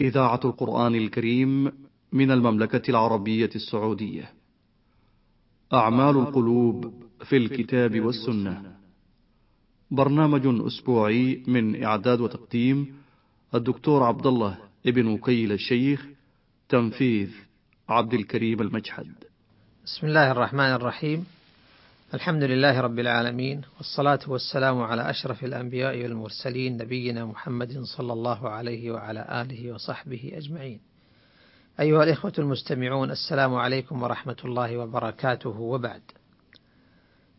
إذاعة القرآن الكريم من المملكة العربية السعودية. أعمال القلوب في الكتاب والسنة. برنامج أسبوعي من إعداد وتقديم الدكتور عبد الله ابن وكيل الشيخ تنفيذ عبد الكريم المجحد. بسم الله الرحمن الرحيم. الحمد لله رب العالمين والصلاة والسلام على أشرف الأنبياء والمرسلين نبينا محمد صلى الله عليه وعلى آله وصحبه أجمعين. أيها الإخوة المستمعون السلام عليكم ورحمة الله وبركاته وبعد.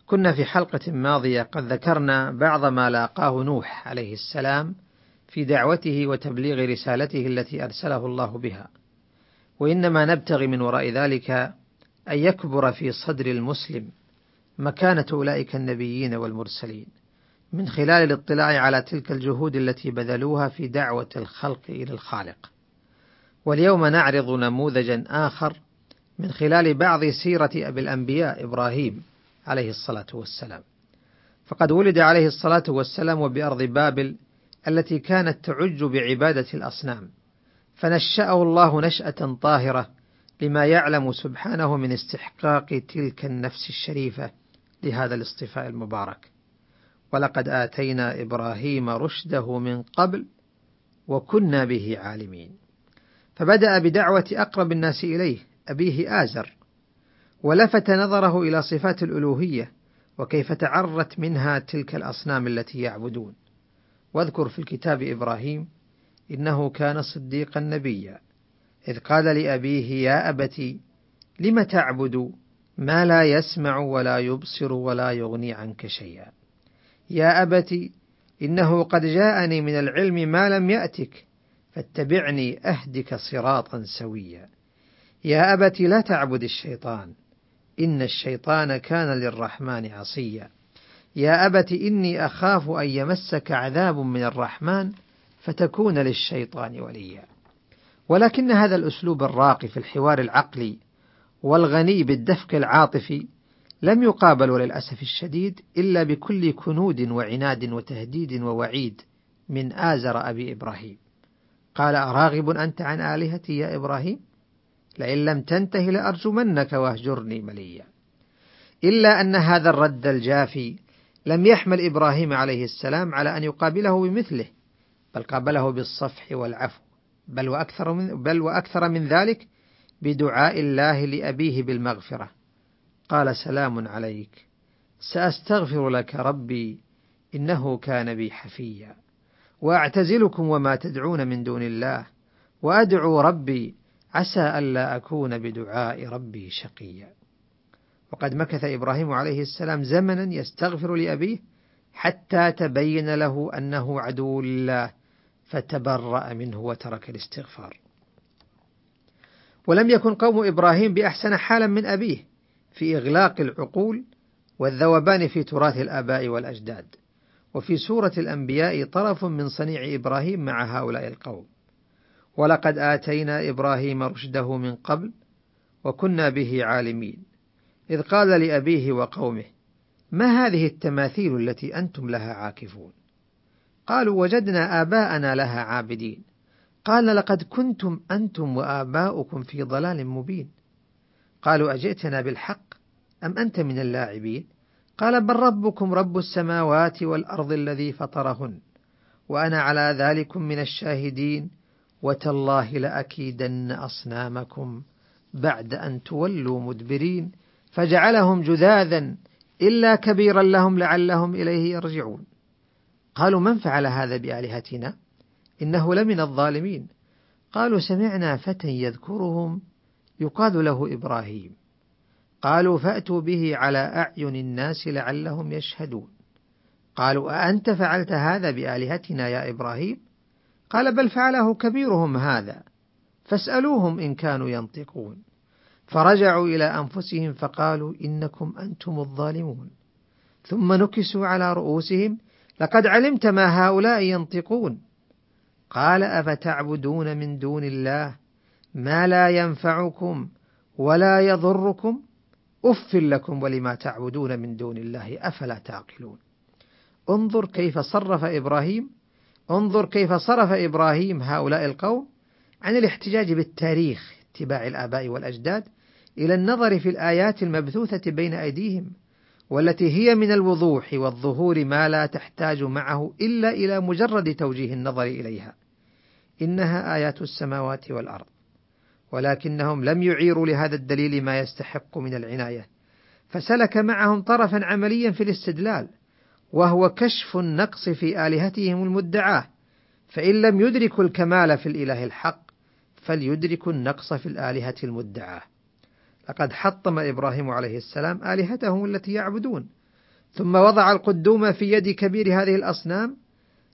كنا في حلقة ماضية قد ذكرنا بعض ما لاقاه نوح عليه السلام في دعوته وتبليغ رسالته التي أرسله الله بها. وإنما نبتغي من وراء ذلك أن يكبر في صدر المسلم مكانة أولئك النبيين والمرسلين من خلال الاطلاع على تلك الجهود التي بذلوها في دعوة الخلق إلى الخالق. واليوم نعرض نموذجا آخر من خلال بعض سيرة أبي الأنبياء إبراهيم عليه الصلاة والسلام. فقد ولد عليه الصلاة والسلام بأرض بابل التي كانت تعج بعبادة الأصنام، فنشأه الله نشأة طاهرة لما يعلم سبحانه من استحقاق تلك النفس الشريفة لهذا الاصطفاء المبارك. ولقد آتينا إبراهيم رشده من قبل وكنا به عالمين. فبدأ بدعوة أقرب الناس إليه أبيه آزر ولفت نظره إلى صفات الألوهية وكيف تعرت منها تلك الأصنام التي يعبدون. واذكر في الكتاب إبراهيم إنه كان صديقا نبيا إذ قال لأبيه يا أبت لم تعبد ما لا يسمع ولا يبصر ولا يغني عنك شيئا. يا أبت إنه قد جاءني من العلم ما لم يأتك فاتبعني أهدك صراطا سويا. يا أبت لا تعبد الشيطان إن الشيطان كان للرحمن عصيا. يا أبت إني أخاف أن يمسك عذاب من الرحمن فتكون للشيطان وليا. ولكن هذا الأسلوب الراقي في الحوار العقلي والغني بالدفق العاطفي لم يقابل وللأسف الشديد إلا بكل كنود وعناد وتهديد ووعيد من آزر أبي إبراهيم. قال أراغب أنت عن آلهتي يا إبراهيم؟ لئن لم تنته لأرجمنك واهجرني مليا. إلا أن هذا الرد الجافي لم يحمل إبراهيم عليه السلام على أن يقابله بمثله بل قابله بالصفح والعفو بل وأكثر من, بل وأكثر من ذلك بدعاء الله لأبيه بالمغفرة. قال سلام عليك. سأستغفر لك ربي إنه كان بي حفيا. وأعتزلكم وما تدعون من دون الله. وأدعو ربي عسى ألا أكون بدعاء ربي شقيا. وقد مكث إبراهيم عليه السلام زمنا يستغفر لأبيه حتى تبين له أنه عدو لله فتبرأ منه وترك الاستغفار. ولم يكن قوم إبراهيم بأحسن حالا من أبيه في إغلاق العقول والذوبان في تراث الآباء والأجداد. وفي سورة الأنبياء طرف من صنيع إبراهيم مع هؤلاء القوم. ولقد آتينا إبراهيم رشده من قبل وكنا به عالمين. إذ قال لأبيه وقومه ما هذه التماثيل التي أنتم لها عاكفون؟ قالوا وجدنا آباءنا لها عابدين. قال لقد كنتم أنتم وآباؤكم في ضلال مبين. قالوا أجئتنا بالحق أم أنت من اللاعبين؟ قال بل ربكم رب السماوات والأرض الذي فطرهن وأنا على ذلك من الشاهدين وتالله لأكيدن أصنامكم بعد أن تولوا مدبرين فجعلهم جذاذا إلا كبيرا لهم لعلهم إليه يرجعون. قالوا من فعل هذا بآلهتنا؟ إنه لمن الظالمين. قالوا سمعنا فتى يذكرهم يقال له إبراهيم. قالوا فأتوا به على أعين الناس لعلهم يشهدون. قالوا أأنت فعلت هذا بآلهتنا يا إبراهيم؟ قال بل فعله كبيرهم هذا. فاسألوهم إن كانوا ينطقون. فرجعوا إلى أنفسهم فقالوا إنكم أنتم الظالمون. ثم نكسوا على رؤوسهم. لقد علمت ما هؤلاء ينطقون. قال أفتعبدون من دون الله ما لا ينفعكم ولا يضركم؟ أف لكم ولما تعبدون من دون الله أفلا تعقلون. انظر كيف صرف إبراهيم انظر كيف صرف إبراهيم هؤلاء القوم عن الاحتجاج بالتاريخ اتباع الآباء والأجداد إلى النظر في الآيات المبثوثة بين أيديهم. والتي هي من الوضوح والظهور ما لا تحتاج معه إلا إلى مجرد توجيه النظر إليها. إنها آيات السماوات والأرض. ولكنهم لم يعيروا لهذا الدليل ما يستحق من العناية. فسلك معهم طرفا عمليا في الاستدلال وهو كشف النقص في آلهتهم المدعاة. فإن لم يدركوا الكمال في الإله الحق فليدركوا النقص في الآلهة المدعاة. لقد حطم إبراهيم عليه السلام آلهتهم التي يعبدون. ثم وضع القدوم في يد كبير هذه الأصنام.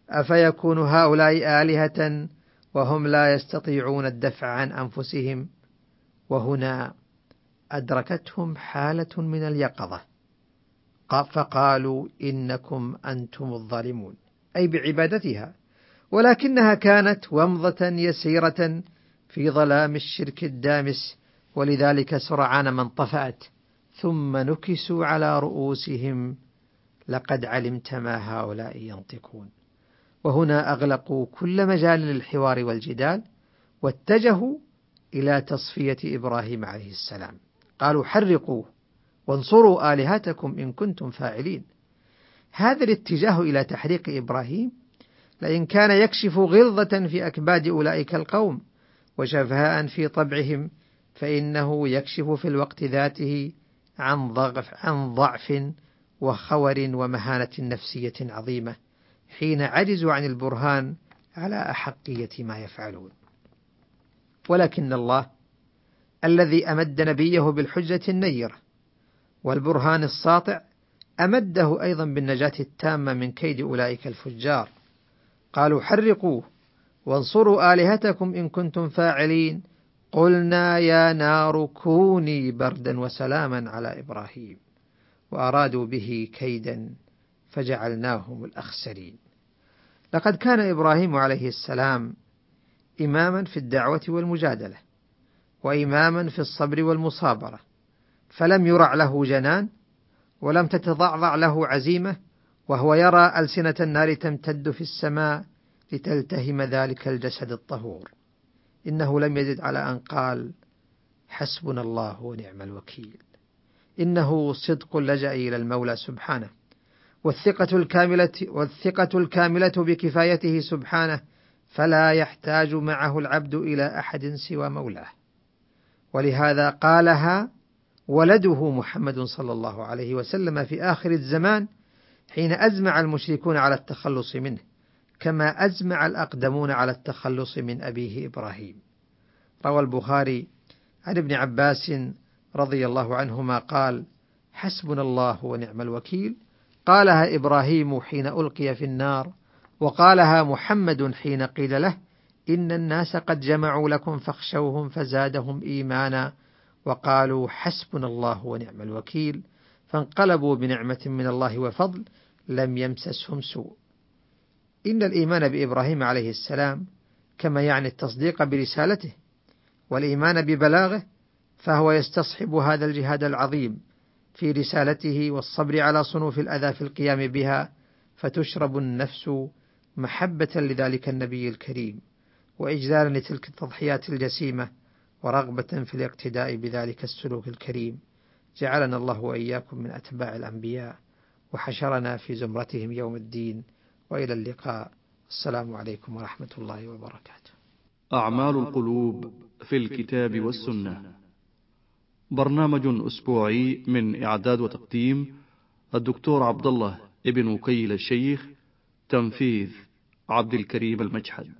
أفيكون هؤلاء آلهة وهم لا يستطيعون الدفع عن أنفسهم؟ وهنا أدركتهم حالة من اليقظة. فقالوا إنكم أنتم الظالمون. أي بعبادتها. ولكنها كانت ومضة يسيرة في ظلام الشرك الدامس ولذلك سرعان ما انطفأت ثم نكسوا على رؤوسهم. لقد علمت ما هؤلاء ينطقون. وهنا أغلقوا كل مجال للحوار والجدال واتجهوا إلى تصفية إبراهيم عليه السلام. قالوا حرقوا وانصروا آلهتكم إن كنتم فاعلين. هذا الاتجاه إلى تحريق إبراهيم لئن كان يكشف غلظة في أكباد أولئك القوم وشفهاء في طبعهم فإنه يكشف في الوقت ذاته عن ضعف, عن ضعف وخور ومهانة نفسية عظيمة حين عجزوا عن البرهان على أحقية ما يفعلون. ولكن الله الذي أمد نبيه بالحجة النيرة والبرهان الساطع أمده أيضا بالنجاة التامة من كيد أولئك الفجار. قالوا حرقوه وانصروا آلهتكم إن كنتم فاعلين. قلنا يا نار كوني بردا وسلاما على إبراهيم وأرادوا به كيدا فجعلناهم الأخسرين. لقد كان إبراهيم عليه السلام إماما في الدعوة والمجادلة وإماما في الصبر والمصابرة فلم يرع له جنان ولم تتضعضع له عزيمة وهو يرى ألسنة النار تمتد في السماء لتلتهم ذلك الجسد الطهور. إنه لم يزد على أن قال حسبنا الله ونعم الوكيل. إنه صدق اللجأ إلى المولى سبحانه والثقة الكاملة والثقة الكاملة بكفايته سبحانه فلا يحتاج معه العبد إلى أحد سوى مولاه. ولهذا قالها ولده محمد صلى الله عليه وسلم في آخر الزمان حين أزمع المشركون على التخلص منه. كما أزمع الأقدمون على التخلص من أبيه إبراهيم. روى البخاري عن ابن عباس رضي الله عنهما قال حسبنا الله ونعم الوكيل. قالها إبراهيم حين ألقي في النار وقالها محمد حين قيل له إن الناس قد جمعوا لكم فاخشوهم فزادهم إيمانا. وقالوا حسبنا الله ونعم الوكيل. فانقلبوا بنعمة من الله وفضل لم يمسسهم سوء. إن الإيمان بإبراهيم عليه السلام كما يعني التصديق برسالته والإيمان ببلاغه فهو يستصحب هذا الجهاد العظيم في رسالته والصبر على صنوف الأذى في القيام بها فتشرب النفس محبة لذلك النبي الكريم وإجلالا لتلك التضحيات الجسيمة ورغبة في الاقتداء بذلك السلوك الكريم. جعلنا الله وإياكم من أتباع الأنبياء وحشرنا في زمرتهم يوم الدين. وإلى اللقاء. السلام عليكم ورحمة الله وبركاته. أعمال القلوب في الكتاب والسنة. برنامج أسبوعي من إعداد وتقديم الدكتور عبد الله ابن وكيل الشيخ تنفيذ عبد الكريم المجحد.